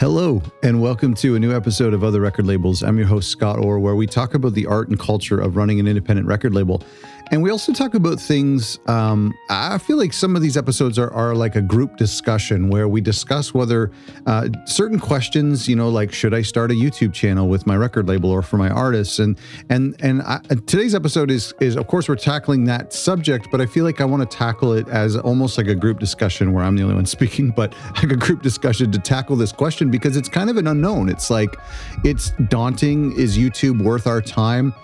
Hello, and welcome to a new episode of Other Record Labels. I'm your host, Scott Orr, where we talk about the art and culture of running an independent record label. And we also talk about things. Um, I feel like some of these episodes are, are like a group discussion where we discuss whether uh, certain questions, you know, like should I start a YouTube channel with my record label or for my artists? And and and I, today's episode is is of course we're tackling that subject, but I feel like I want to tackle it as almost like a group discussion where I'm the only one speaking, but like a group discussion to tackle this question because it's kind of an unknown. It's like it's daunting. Is YouTube worth our time?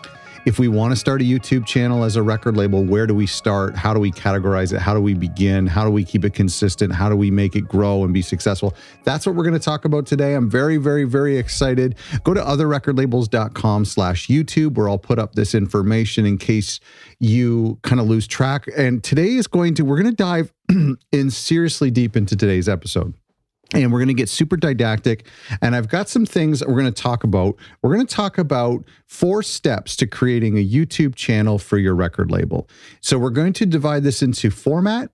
If we want to start a YouTube channel as a record label, where do we start? How do we categorize it? How do we begin? How do we keep it consistent? How do we make it grow and be successful? That's what we're going to talk about today. I'm very, very, very excited. Go to otherrecordlabels.com slash YouTube where I'll put up this information in case you kind of lose track. And today is going to, we're going to dive in seriously deep into today's episode and we're going to get super didactic. And I've got some things that we're going to talk about. We're going to talk about four steps to creating a YouTube channel for your record label. So we're going to divide this into format,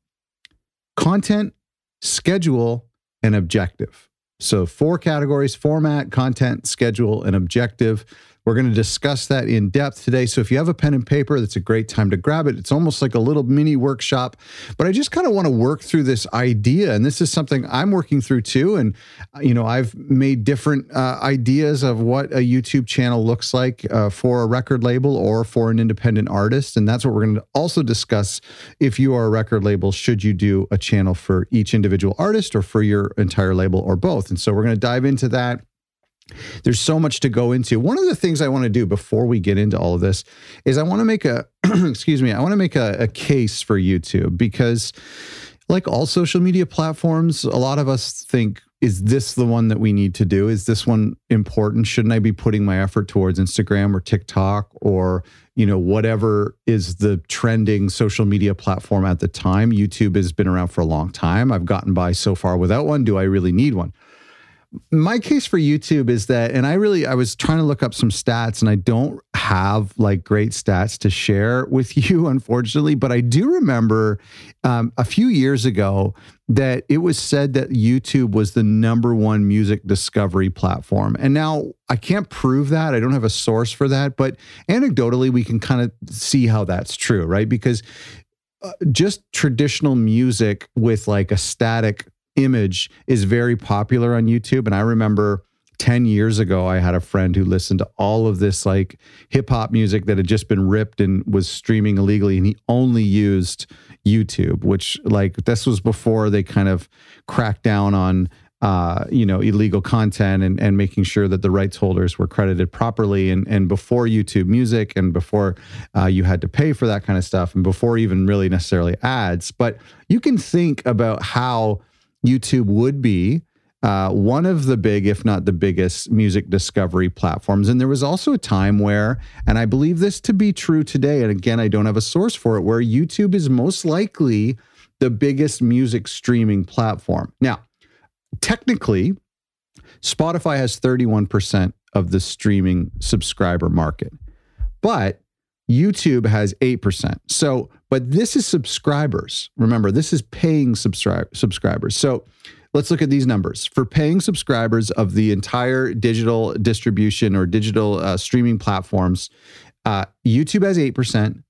content, schedule, and objective. So, four categories format, content, schedule, and objective. We're going to discuss that in depth today. So if you have a pen and paper, that's a great time to grab it. It's almost like a little mini workshop, but I just kind of want to work through this idea. And this is something I'm working through too. And, uh, you know, I've made different uh, ideas of what a YouTube channel looks like uh, for a record label or for an independent artist. And that's what we're going to also discuss if you are a record label, should you do a channel for each individual artist or for your entire label or both? And so we're going to dive into that. There's so much to go into. One of the things I want to do before we get into all of this is I want to make a, excuse me, I want to make a, a case for YouTube because, like all social media platforms, a lot of us think, is this the one that we need to do? Is this one important? Shouldn't I be putting my effort towards Instagram or TikTok or, you know, whatever is the trending social media platform at the time? YouTube has been around for a long time. I've gotten by so far without one. Do I really need one? My case for YouTube is that, and I really, I was trying to look up some stats and I don't have like great stats to share with you, unfortunately, but I do remember um, a few years ago that it was said that YouTube was the number one music discovery platform. And now I can't prove that. I don't have a source for that, but anecdotally, we can kind of see how that's true, right? Because uh, just traditional music with like a static image is very popular on YouTube. And I remember 10 years ago, I had a friend who listened to all of this like hip hop music that had just been ripped and was streaming illegally. And he only used YouTube, which like this was before they kind of cracked down on. Uh, you know, illegal content and, and making sure that the rights holders were credited properly. And, and before YouTube music and before uh, you had to pay for that kind of stuff and before even really necessarily ads. But you can think about how YouTube would be uh, one of the big, if not the biggest, music discovery platforms. And there was also a time where, and I believe this to be true today, and again, I don't have a source for it, where YouTube is most likely the biggest music streaming platform. Now, technically, Spotify has 31% of the streaming subscriber market, but YouTube has 8%. So but this is subscribers. Remember, this is paying subscri- subscribers. So let's look at these numbers. For paying subscribers of the entire digital distribution or digital uh, streaming platforms, uh, YouTube has 8%.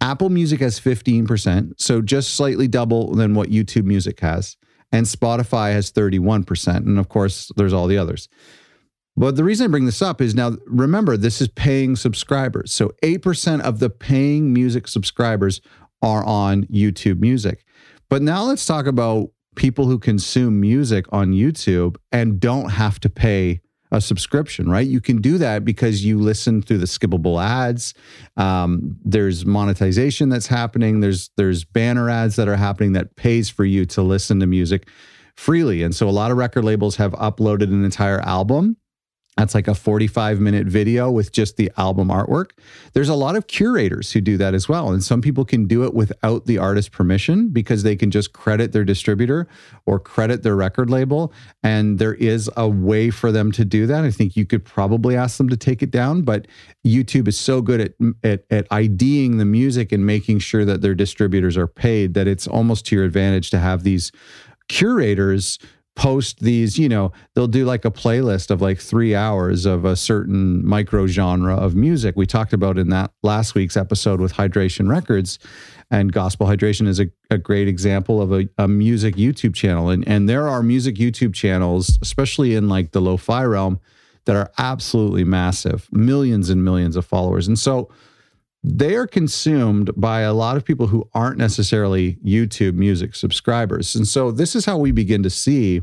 Apple Music has 15%, so just slightly double than what YouTube Music has. And Spotify has 31%. And of course, there's all the others. But the reason I bring this up is now remember, this is paying subscribers. So 8% of the paying music subscribers are on YouTube Music. But now let's talk about people who consume music on YouTube and don't have to pay a subscription, right? You can do that because you listen through the skippable ads. Um, there's monetization that's happening. There's there's banner ads that are happening that pays for you to listen to music freely. And so a lot of record labels have uploaded an entire album that's like a 45 minute video with just the album artwork. There's a lot of curators who do that as well. And some people can do it without the artist's permission because they can just credit their distributor or credit their record label. And there is a way for them to do that. I think you could probably ask them to take it down, but YouTube is so good at, at, at IDing the music and making sure that their distributors are paid that it's almost to your advantage to have these curators post these, you know, they'll do like a playlist of like three hours of a certain micro genre of music. We talked about in that last week's episode with Hydration Records. And Gospel Hydration is a, a great example of a, a music YouTube channel. And, and there are music YouTube channels, especially in like the lo fi realm, that are absolutely massive, millions and millions of followers. And so they are consumed by a lot of people who aren't necessarily YouTube music subscribers. And so this is how we begin to see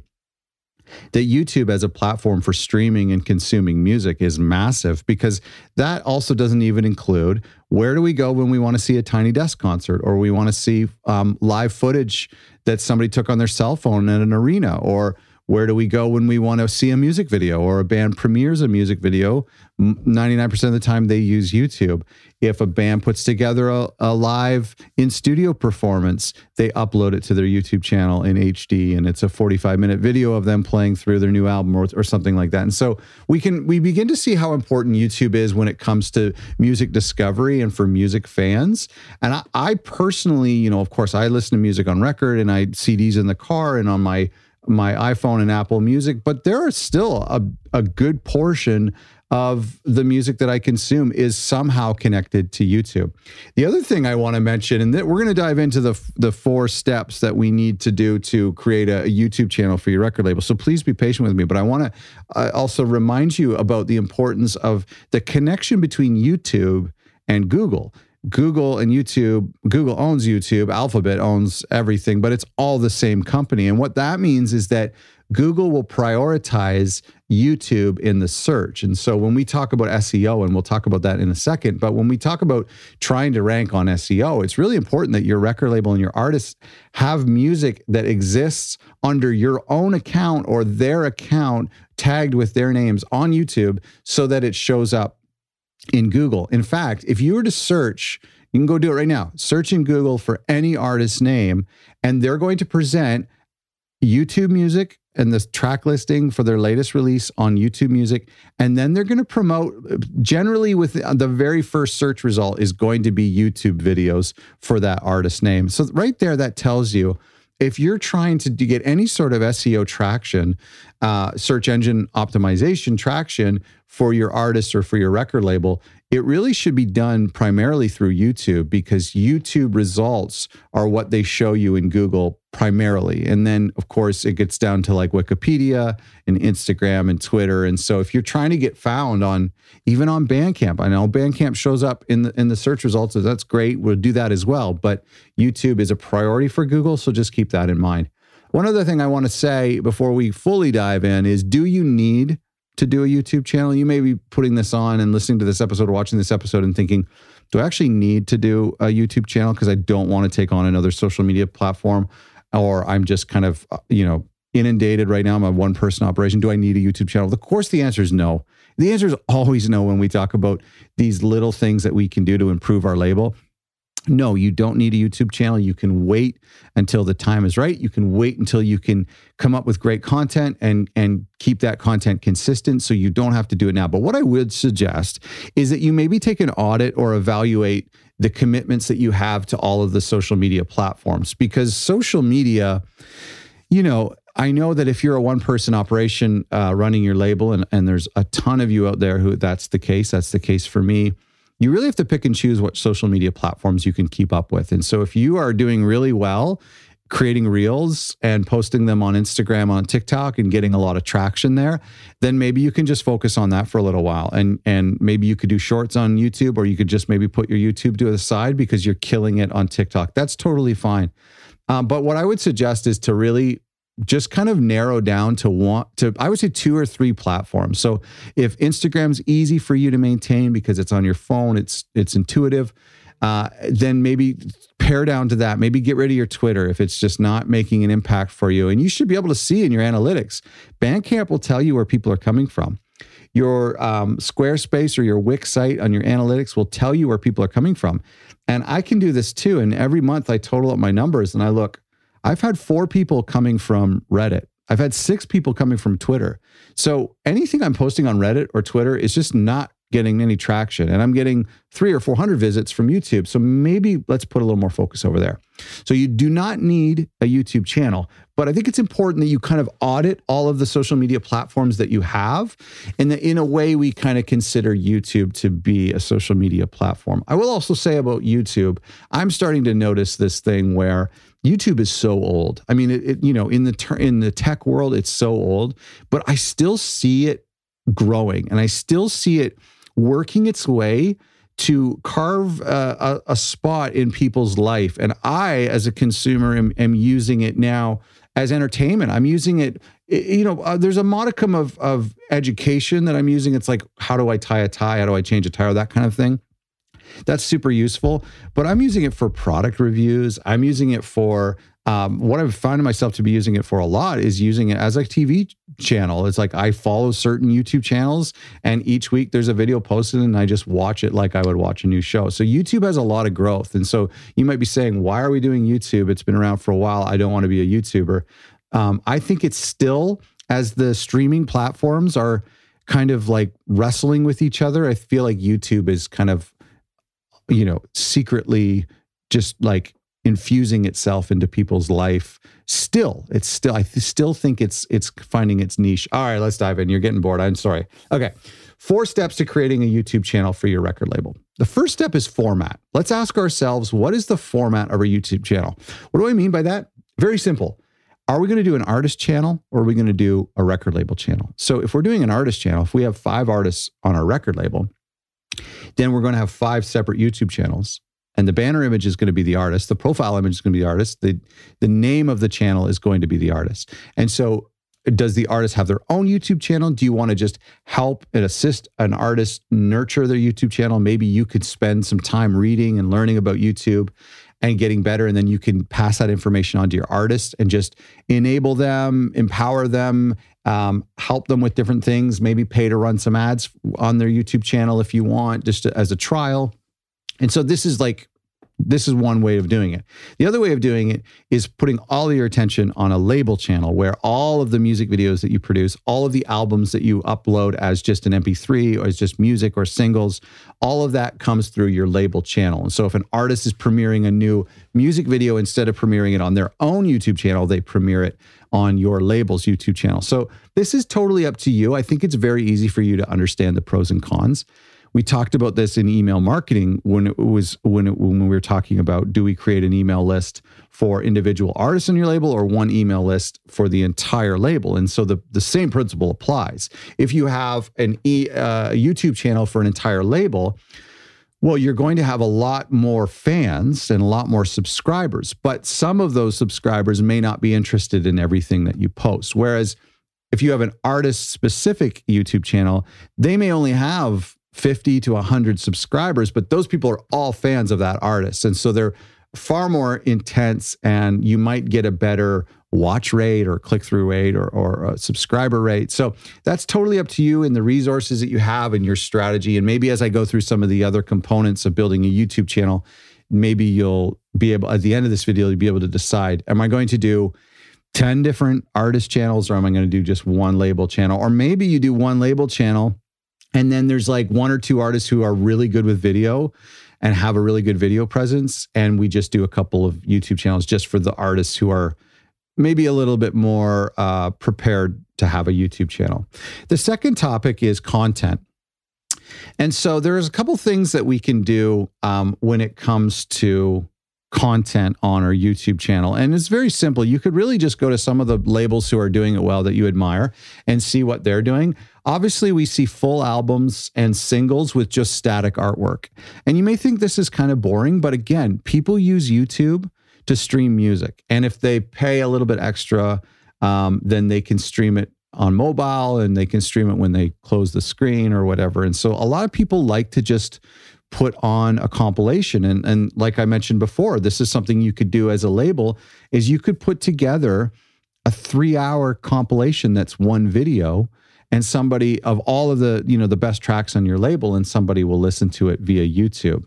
that YouTube as a platform for streaming and consuming music is massive because that also doesn't even include where do we go when we want to see a tiny desk concert or we want to see um, live footage that somebody took on their cell phone in an arena or where do we go when we want to see a music video or a band premieres a music video? 99% of the time they use YouTube. If a band puts together a, a, live in studio performance, they upload it to their YouTube channel in HD and it's a 45 minute video of them playing through their new album or, or something like that. And so we can we begin to see how important YouTube is when it comes to music discovery and for music fans. And I, I personally, you know, of course, I listen to music on record and I CDs in the car and on my my iPhone and Apple Music, but there are still a, a good portion of the music that I consume is somehow connected to YouTube. The other thing I want to mention, and that we're going to dive into the the four steps that we need to do to create a, a YouTube channel for your record label. So please be patient with me. But I want to uh, also remind you about the importance of the connection between YouTube and Google. Google and YouTube, Google owns YouTube, Alphabet owns everything, but it's all the same company. And what that means is that Google will prioritize YouTube in the search. And so when we talk about SEO, and we'll talk about that in a second, but when we talk about trying to rank on SEO, it's really important that your record label and your artists have music that exists under your own account or their account tagged with their names on YouTube so that it shows up in Google. In fact, if you were to search, you can go do it right now. Search in Google for any artist's name, and they're going to present YouTube music and the track listing for their latest release on YouTube Music. And then they're going to promote, generally, with the very first search result, is going to be YouTube videos for that artist name. So, right there, that tells you if you're trying to get any sort of SEO traction, uh, search engine optimization traction for your artist or for your record label, it really should be done primarily through YouTube because YouTube results are what they show you in Google primarily. And then, of course, it gets down to like Wikipedia and Instagram and Twitter. And so, if you're trying to get found on even on Bandcamp, I know Bandcamp shows up in the in the search results. So that's great. We'll do that as well. But YouTube is a priority for Google, so just keep that in mind. One other thing I want to say before we fully dive in is: Do you need to do a YouTube channel, you may be putting this on and listening to this episode or watching this episode and thinking, do I actually need to do a YouTube channel because I don't want to take on another social media platform or I'm just kind of, uh, you know, inundated right now. I'm a one person operation. Do I need a YouTube channel? Of course, the answer is no. The answer is always no when we talk about these little things that we can do to improve our label. No, you don't need a YouTube channel. You can wait until the time is right. You can wait until you can come up with great content and and keep that content consistent so you don't have to do it now. But what I would suggest is that you maybe take an audit or evaluate the commitments that you have to all of the social media platforms because social media, you know, I know that if you're a one person operation uh, running your label, and, and there's a ton of you out there who that's the case, that's the case for me you really have to pick and choose what social media platforms you can keep up with. And so if you are doing really well creating reels and posting them on Instagram, on TikTok and getting a lot of traction there, then maybe you can just focus on that for a little while. And and maybe you could do shorts on YouTube or you could just maybe put your YouTube to the side because you're killing it on TikTok. That's totally fine. Um, but what I would suggest is to really just kind of narrow down to want to i would say two or three platforms. So if instagram's easy for you to maintain because it's on your phone it's it's intuitive uh, then maybe pare down to that. Maybe get rid of your twitter if it's just not making an impact for you. And you should be able to see in your analytics. Bandcamp will tell you where people are coming from. Your um, squarespace or your wix site on your analytics will tell you where people are coming from. And i can do this too. And every month i total up my numbers and i look I've had four people coming from Reddit. I've had six people coming from Twitter. So anything I'm posting on Reddit or Twitter is just not getting any traction and I'm getting three or 400 visits from YouTube. So maybe let's put a little more focus over there. So you do not need a YouTube channel, but I think it's important that you kind of audit all of the social media platforms that you have. And that in a way, we kind of consider YouTube to be a social media platform. I will also say about YouTube, I'm starting to notice this thing where YouTube is so old. I mean, it, it, you know, in the ter- in the tech world, it's so old, but I still see it growing, and I still see it working its way to carve a, a, a spot in people's life. And I, as a consumer, am, am using it now as entertainment. I'm using it. You know, uh, there's a modicum of of education that I'm using. It's like, how do I tie a tie? How do I change a tire? That kind of thing. That's super useful. But I'm using it for product reviews. I'm using it for um, what I've found myself to be using it for a lot is using it as a TV channel. It's like I follow certain YouTube channels, and each week there's a video posted, and I just watch it like I would watch a new show. So YouTube has a lot of growth, and so you might be saying, "Why are we doing YouTube? It's been around for a while. I don't want to be a YouTuber." Um, I think it's still as the streaming platforms are kind of like wrestling with each other. I feel like YouTube is kind of you know, secretly just like infusing itself into people's life. Still it's still i still think it's it's finding its niche. All right let's dive in. You're getting bored. I'm sorry. Okay. Four steps to creating a youtube channel for your record label. The first step is format. Let's ask ourselves what is the format of a youtube channel? What do i mean by that? Very simple. Are we going to do an artist channel or are we going to do a record label channel? So if we're doing an artist channel if we have five artists on our record label then we're going to have five separate YouTube channels. And the banner image is going to be the artist. The profile image is going to be the artist. The, the name of the channel is going to be the artist. And so, does the artist have their own YouTube channel? Do you want to just help and assist an artist nurture their YouTube channel? Maybe you could spend some time reading and learning about YouTube and getting better. And then you can pass that information on to your artists and just enable them, empower them, um, help them with different things, maybe pay to run some ads on their YouTube channel if you want, just to, as a trial. And so this is like this is one way of doing it. The other way of doing it is putting all of your attention on a label channel where all of the music videos that you produce, all of the albums that you upload as just an MP3 or as just music or singles, all of that comes through your label channel. And so if an artist is premiering a new music video instead of premiering it on their own YouTube channel, they premiere it on your label's YouTube channel. So this is totally up to you. I think it's very easy for you to understand the pros and cons we talked about this in email marketing when it was when it, when we were talking about do we create an email list for individual artists in your label or one email list for the entire label and so the the same principle applies if you have an e, uh, YouTube channel for an entire label well, you're going to have a lot more fans and a lot more subscribers, but some of those subscribers may not be interested in everything that you post. Whereas if you have an artist specific YouTube channel, they may only have 50 to 100 subscribers, but those people are all fans of that artist. And so they're far more intense, and you might get a better watch rate or click through rate or, or subscriber rate. So that's totally up to you and the resources that you have and your strategy. And maybe as I go through some of the other components of building a YouTube channel, maybe you'll be able, at the end of this video, you'll be able to decide am I going to do 10 different artist channels or am I going to do just one label channel? Or maybe you do one label channel and then there's like one or two artists who are really good with video and have a really good video presence. And we just do a couple of YouTube channels just for the artists who are maybe a little bit more uh, prepared to have a YouTube channel. The second topic is content. And so there's a couple things that we can do um, when it comes to content on our YouTube channel. And it's very simple. You could really just go to some of the labels who are doing it well that you admire and see what they're doing. Obviously, we see full albums and singles with just static artwork. And you may think this is kind of boring, but again, people use YouTube to stream music. And if they pay a little bit extra, um, then they can stream it on mobile and they can stream it when they close the screen or whatever. And so a lot of people like to just put on a compilation. And and like I mentioned before this is something you could do as a label is you could put together a 3-hour compilation that's one video and somebody of all of the you know the best tracks on your label and somebody will listen to it via youtube.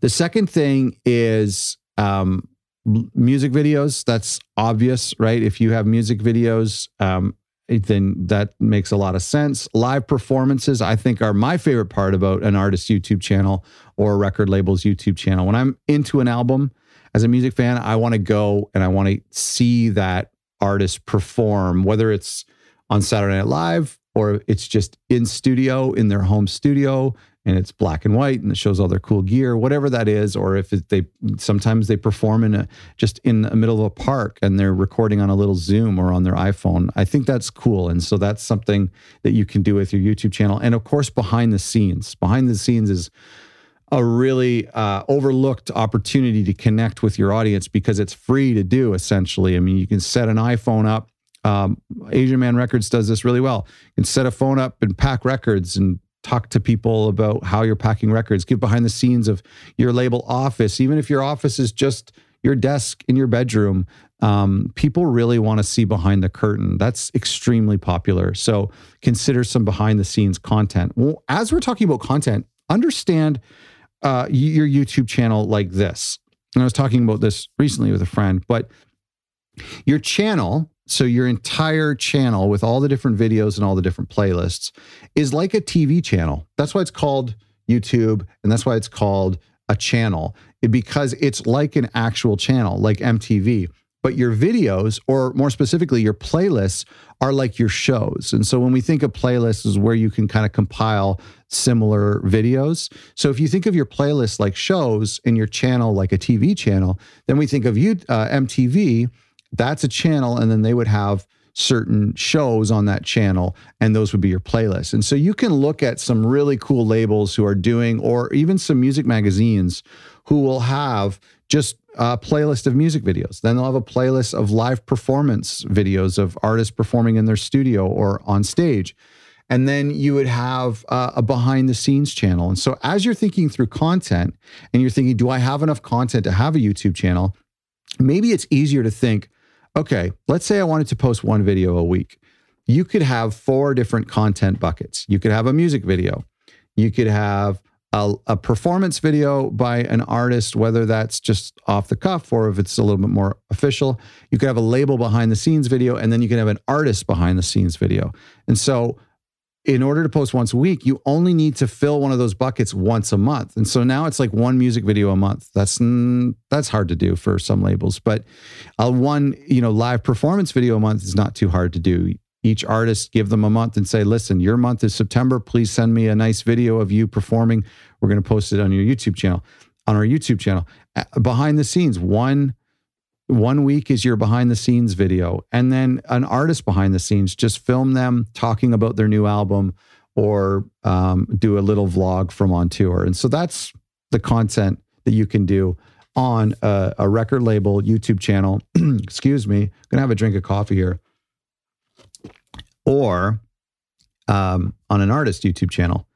The second thing is um, music videos. That's obvious right? If you have music videos um, then that makes a lot of sense. Live performances, I think, are my favorite part about an artist's YouTube channel or a record label's YouTube channel. When I'm into an album as a music fan, I want to go and I want to see that artist perform, whether it's on Saturday Night Live or it's just in studio in their home studio and it's black and white and it shows all their cool gear, whatever that is, or if it, they sometimes they perform in a just in the middle of a park and they're recording on a little Zoom or on their iPhone. I think that's cool, and so that's something that you can do with your YouTube channel. And of course, behind the scenes, behind the scenes is a really uh, overlooked opportunity to connect with your audience because it's free to do. Essentially, I mean, you can set an iPhone up. Um, Asian Man Records does this really well. You can set a phone up and pack records and talk to people about how you're packing records, give behind the scenes of your label office, even if your office is just your desk in your bedroom. Um, people really want to see behind the curtain. That's extremely popular. So consider some behind the scenes content. Well, as we're talking about content, understand uh, your YouTube channel like this. And I was talking about this recently with a friend, but your channel so your entire channel with all the different videos and all the different playlists is like a TV channel. That's why it's called YouTube and that's why it's called a channel because it's like an actual channel, like MTV. But your videos, or more specifically, your playlists, are like your shows. And so when we think of playlists, is where you can kind of compile similar videos. So if you think of your playlist like shows and your channel like a TV channel, then we think of you uh, MTV that's a channel and then they would have certain shows on that channel and those would be your playlists and so you can look at some really cool labels who are doing or even some music magazines who will have just a playlist of music videos. Then they'll have a playlist of live performance videos of artists performing in their studio or on stage. And then you would have a behind the scenes channel. And so as you're thinking through content and you're thinking do i have enough content to have a youtube channel? Maybe it's easier to think okay, let's say I wanted to post one video a week. You could have four different content buckets. You could have a music video. You could have a, a, performance video by an artist, whether that's just off the cuff or if it's a little bit more official. You could have a label behind the scenes video, and then you can have an artist behind the scenes video. And so in order to post once a week, you only need to fill one of those buckets once a month. And so now it's like one music video a month. That's that's hard to do for some labels, but a one, you know, live performance video a month is not too hard to do. Each artist give them a month and say, "Listen, your month is September. Please send me a nice video of you performing. We're going to post it on your YouTube channel, on our YouTube channel. Behind the scenes, one one week is your behind the scenes video, and then an artist behind the scenes. Just film them talking about their new album or um, do a little vlog from on tour. And so that's the content that you can do on a, a record label YouTube channel. Excuse me, I'm gonna have a drink of coffee here. Or um, on an artist YouTube channel.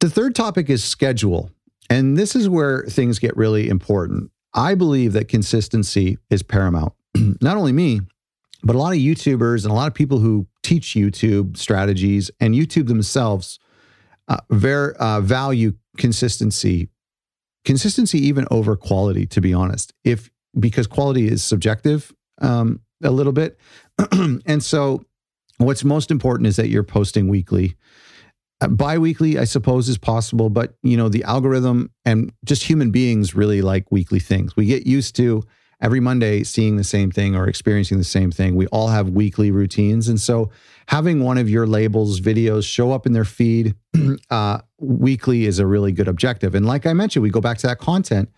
The third topic is schedule. And this is where things get really important. I believe that consistency is paramount. Not only me, but a lot of YouTubers and a lot of people who teach YouTube strategies and YouTube themselves uh, ver- uh, value consistency, consistency even over quality. To be honest, if because quality is subjective um, a little bit, and so what's most important is that you're posting weekly bi-weekly i suppose is possible but you know the algorithm and just human beings really like weekly things. We get used to every monday seeing the same thing or experiencing the same thing. We all have weekly routines. And so having one of your labels videos show up in their feed uh, weekly is a really good objective. And like i mentioned we go back to that content.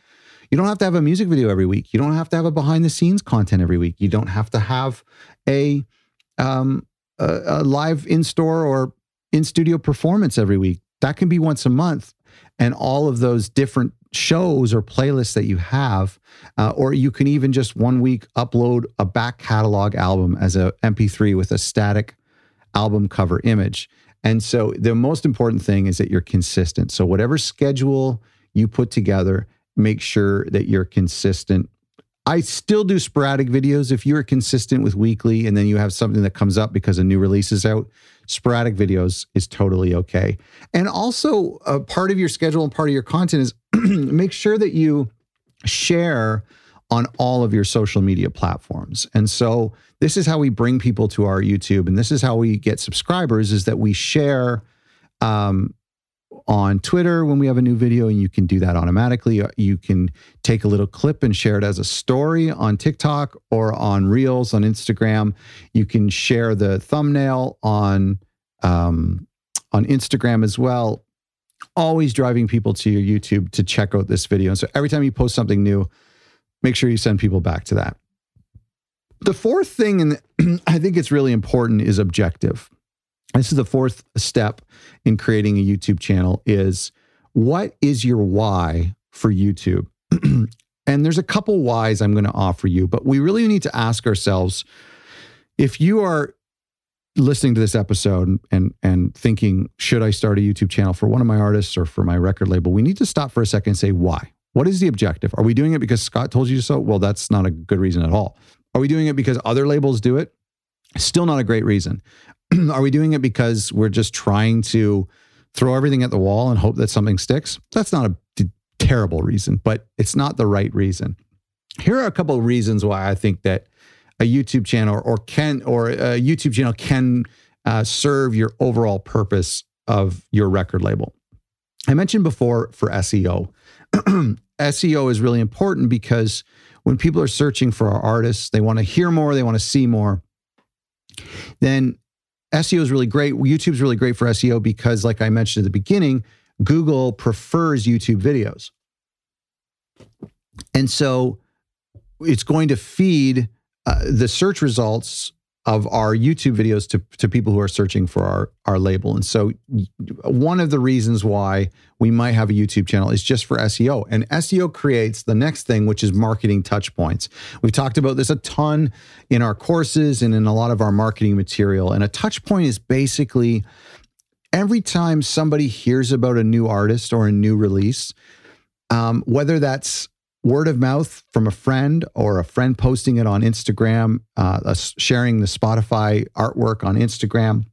You don't have to have a music video every week. You don't have to have a behind the scenes content every week. You don't have to have a um, a, a live in store or in studio performance every week. That can be once a month. And all of those different shows or playlists that you have, uh, or you can even just one week upload a back catalog album as a MP3 with a static album cover image. And so the most important thing is that you're consistent. So whatever schedule you put together, make sure that you're consistent I still do sporadic videos. If you're consistent with weekly and then you have something that comes up because a new release is out, sporadic videos is totally okay. And also, a part of your schedule and part of your content is make sure that you share on all of your social media platforms. And so this is how we bring people to our YouTube and this is how we get subscribers is that we share um, on Twitter when we have a new video, and you can do that automatically. You can take a little clip and share it as a story on TikTok or on Reels on Instagram. You can share the thumbnail on um, on Instagram as well. Always driving people to your YouTube to check out this video. And so every time you post something new, make sure you send people back to that. The fourth thing, and I think it's really important, is objective. This is the fourth step in creating a YouTube channel is what is your why for YouTube? and there's a couple whys I'm going to offer you, but we really need to ask ourselves if you are listening to this episode and and thinking should I start a YouTube channel for one of my artists or for my record label, we need to stop for a second and say why. What is the objective? Are we doing it because Scott told you so? Well, that's not a good reason at all. Are we doing it because other labels do it? Still not a great reason. Are we doing it because we're just trying to throw everything at the wall and hope that something sticks? That's not a terrible reason, but it's not the right reason. Here are a couple of reasons why I think that a YouTube channel or can or a YouTube channel can uh, serve your overall purpose of your record label. I mentioned before for SEO. SEO is really important because when people are searching for our artists, they want to hear more, they want to see more. Then SEO is really great. YouTube's really great for SEO because, like I mentioned at the beginning, Google prefers YouTube videos. And so it's going to feed uh, the search results of our YouTube videos to, to people who are searching for our, our label. And so, one of the reasons why we might have a YouTube channel is just for SEO. And SEO creates the next thing, which is marketing touch points. We've talked about this a ton in our courses and in a lot of our marketing material. And a touch point is basically every time somebody hears about a new artist or a new release, um, whether that's word of mouth from a friend or a friend posting it on Instagram, uh, sharing the Spotify artwork on Instagram,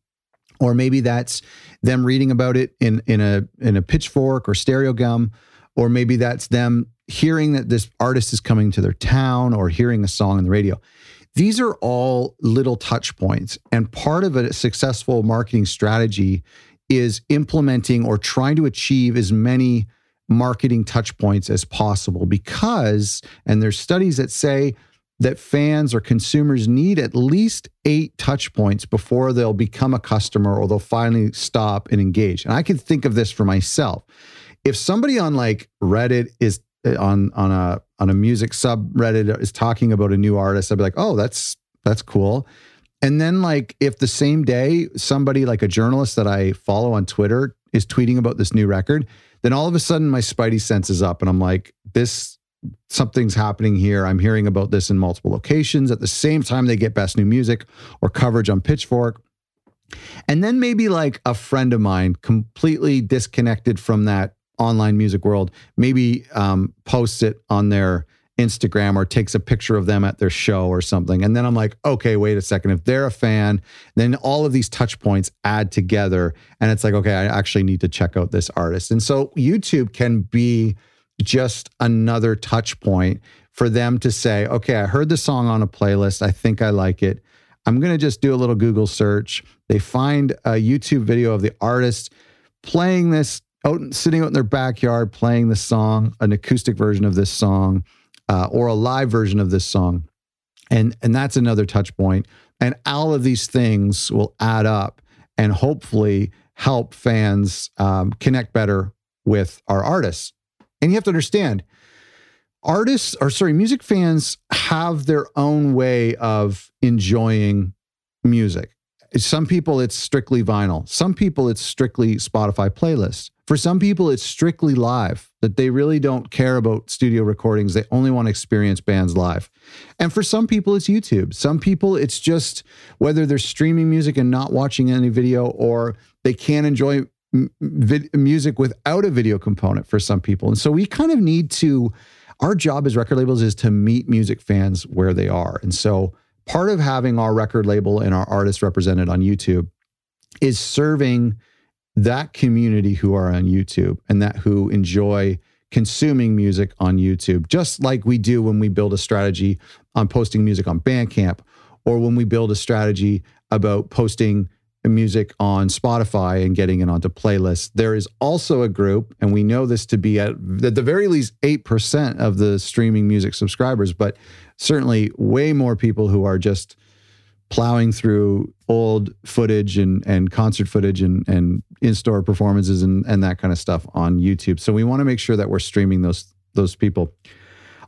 or maybe that's them reading about it in in a in a pitchfork or Stereogum, or maybe that's them hearing that this artist is coming to their town or hearing a song on the radio. These are all little touch points, and part of a successful marketing strategy is implementing or trying to achieve as many marketing touch points as possible because, and there's studies that say that fans or consumers need at least eight touch points before they'll become a customer or they'll finally stop and engage. And I can think of this for myself. If somebody on like Reddit is uh, on on a on a music subreddit is talking about a new artist, I'd be like, oh, that's that's cool. And then like if the same day somebody like a journalist that I follow on Twitter is tweeting about this new record, then all of a sudden my spidey sense is up and I'm like, this something's happening here. I'm hearing about this in multiple locations at the same time they get best new music or coverage on Pitchfork. And then maybe like a friend of mine, completely disconnected from that online music world, maybe um, posts it on their Instagram or takes a picture of them at their show or something. And then I'm like, okay, wait a second. If they're a fan, then all of these touch points add together. And it's like, okay, I actually need to check out this artist. And so YouTube can be just another touch point for them to say, okay, I heard the song on a playlist. I think I like it. I'm going to just do a little Google search. They find a YouTube video of the artist playing this out, sitting out in their backyard, playing the song, an acoustic version of this song uh, or a live version of this song. And, and that's another touch point. And all of these things will add up and hopefully help fans um, connect better with our artists. And you have to understand, artists, or sorry, music fans have their own way of enjoying music. Some people, it's strictly vinyl. Some people, it's strictly Spotify playlists. For some people, it's strictly live, that they really don't care about studio recordings. They only want to experience bands live. And for some people, it's YouTube. Some people, it's just whether they're streaming music and not watching any video, or they can't enjoy music without a video component for some people. And so we kind of need to, our job as record labels is to meet music fans where they are. And so part of having our record label and our artists represented on YouTube is serving that community who are on YouTube and that who enjoy consuming music on YouTube, just like we do when we build a strategy on posting music on Bandcamp or when we build a strategy about posting music on Spotify and getting it onto playlists. There is also a group, and we know this to be at, at the very least 8% of the streaming music subscribers, but certainly way more people who are just plowing through old footage and, and concert footage and, and in-store performances and, and that kind of stuff on YouTube. So we want to make sure that we're streaming those those people.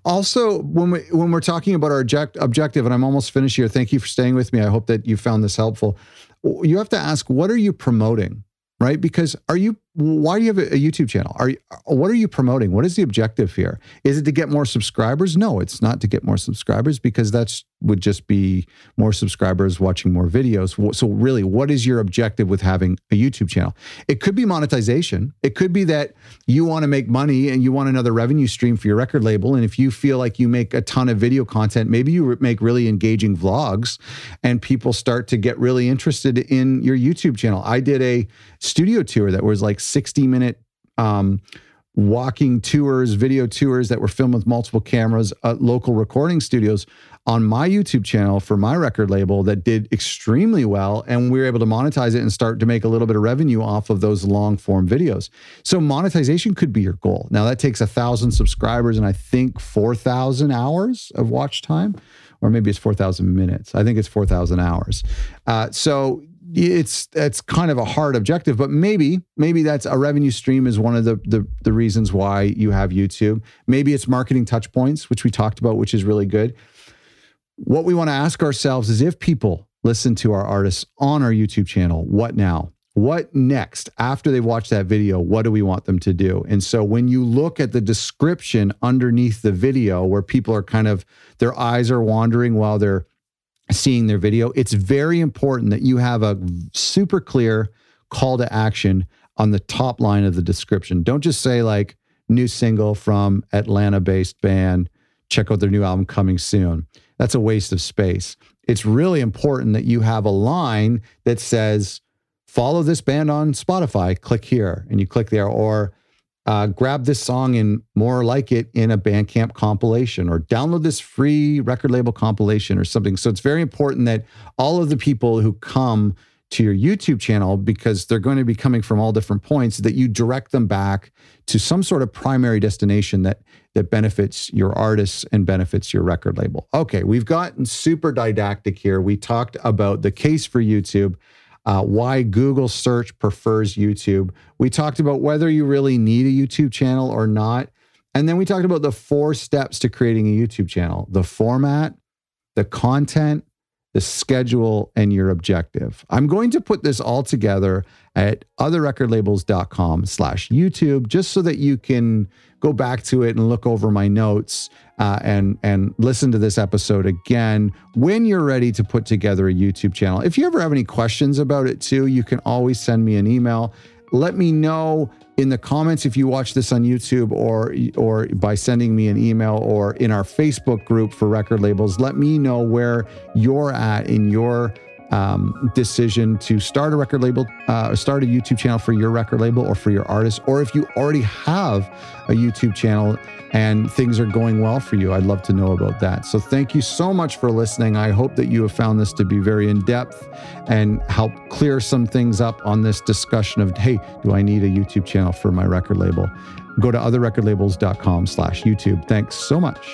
Also, when we when we're talking about our object, objective, and I'm almost finished here. Thank you for staying with me. I hope that you found this helpful. You have to ask, what are you promoting? right? Because are you why do you have a YouTube channel? Are you, uh, what are you promoting? What is the objective here? Is it to get more subscribers? No, it's not to get more subscribers because that's would just be more subscribers watching more videos. So really, what is your objective with having a YouTube channel? It could be monetization. It could be that you want to make money and you want another revenue stream for your record label and if you feel like you make a ton of video content, maybe you make really engaging vlogs and people start to get really interested in your YouTube channel. I did a studio tour that was like 60 minute um, walking tours, video tours that were filmed with multiple cameras at local recording studios on my YouTube channel for my record label that did extremely well. And we were able to monetize it and start to make a little bit of revenue off of those long form videos. So monetization could be your goal. Now that takes a thousand subscribers and I think 4,000 hours of watch time, or maybe it's 4,000 minutes. I think it's 4,000 hours. Uh, so it's that's kind of a hard objective, but maybe maybe that's a revenue stream is one of the, the the reasons why you have YouTube. Maybe it's marketing touch points, which we talked about, which is really good. What we want to ask ourselves is if people listen to our artists on our YouTube channel, what now? What next after they watch that video? What do we want them to do? And so when you look at the description underneath the video where people are kind of their eyes are wandering while they're seeing their video, it's very important that you have a super clear call to action on the top line of the description. Don't just say like new single from Atlanta based band, check out their new album coming soon. That's a waste of space. It's really important that you have a line that says, follow this band on Spotify, click here, and you click there, or uh, grab this song and more like it in a Bandcamp compilation or download this free record label compilation or something. So it's very important that all of the people who come to your YouTube channel, because they're going to be coming from all different points, that you direct them back to some sort of primary destination that that benefits your artists and benefits your record label. Okay, we've gotten super didactic here. We talked about the case for YouTube uh, why Google search prefers YouTube. We talked about whether you really need a YouTube channel or not. And then we talked about the four steps to creating a YouTube channel the format, the content, the schedule, and your objective. I'm going to put this all together at otherrecordlabels.com slash YouTube just so that you can go back to it and look over my notes uh, and and listen to this episode again when you're ready to put together a YouTube channel. If you ever have any questions about it too, you can always send me an email. Let me know in the comments if you watch this on YouTube or or by sending me an email or in our Facebook group for record labels. Let me know where you're at in your um, decision to start a record label, uh, start a YouTube channel for your record label or for your artist, or if you already have a YouTube channel and things are going well for you, I'd love to know about that. So thank you so much for listening. I hope that you have found this to be very in depth and help clear some things up on this discussion of, hey, do I need a YouTube channel for my record label? Go to otherrecordlabels.com slash YouTube. Thanks so much.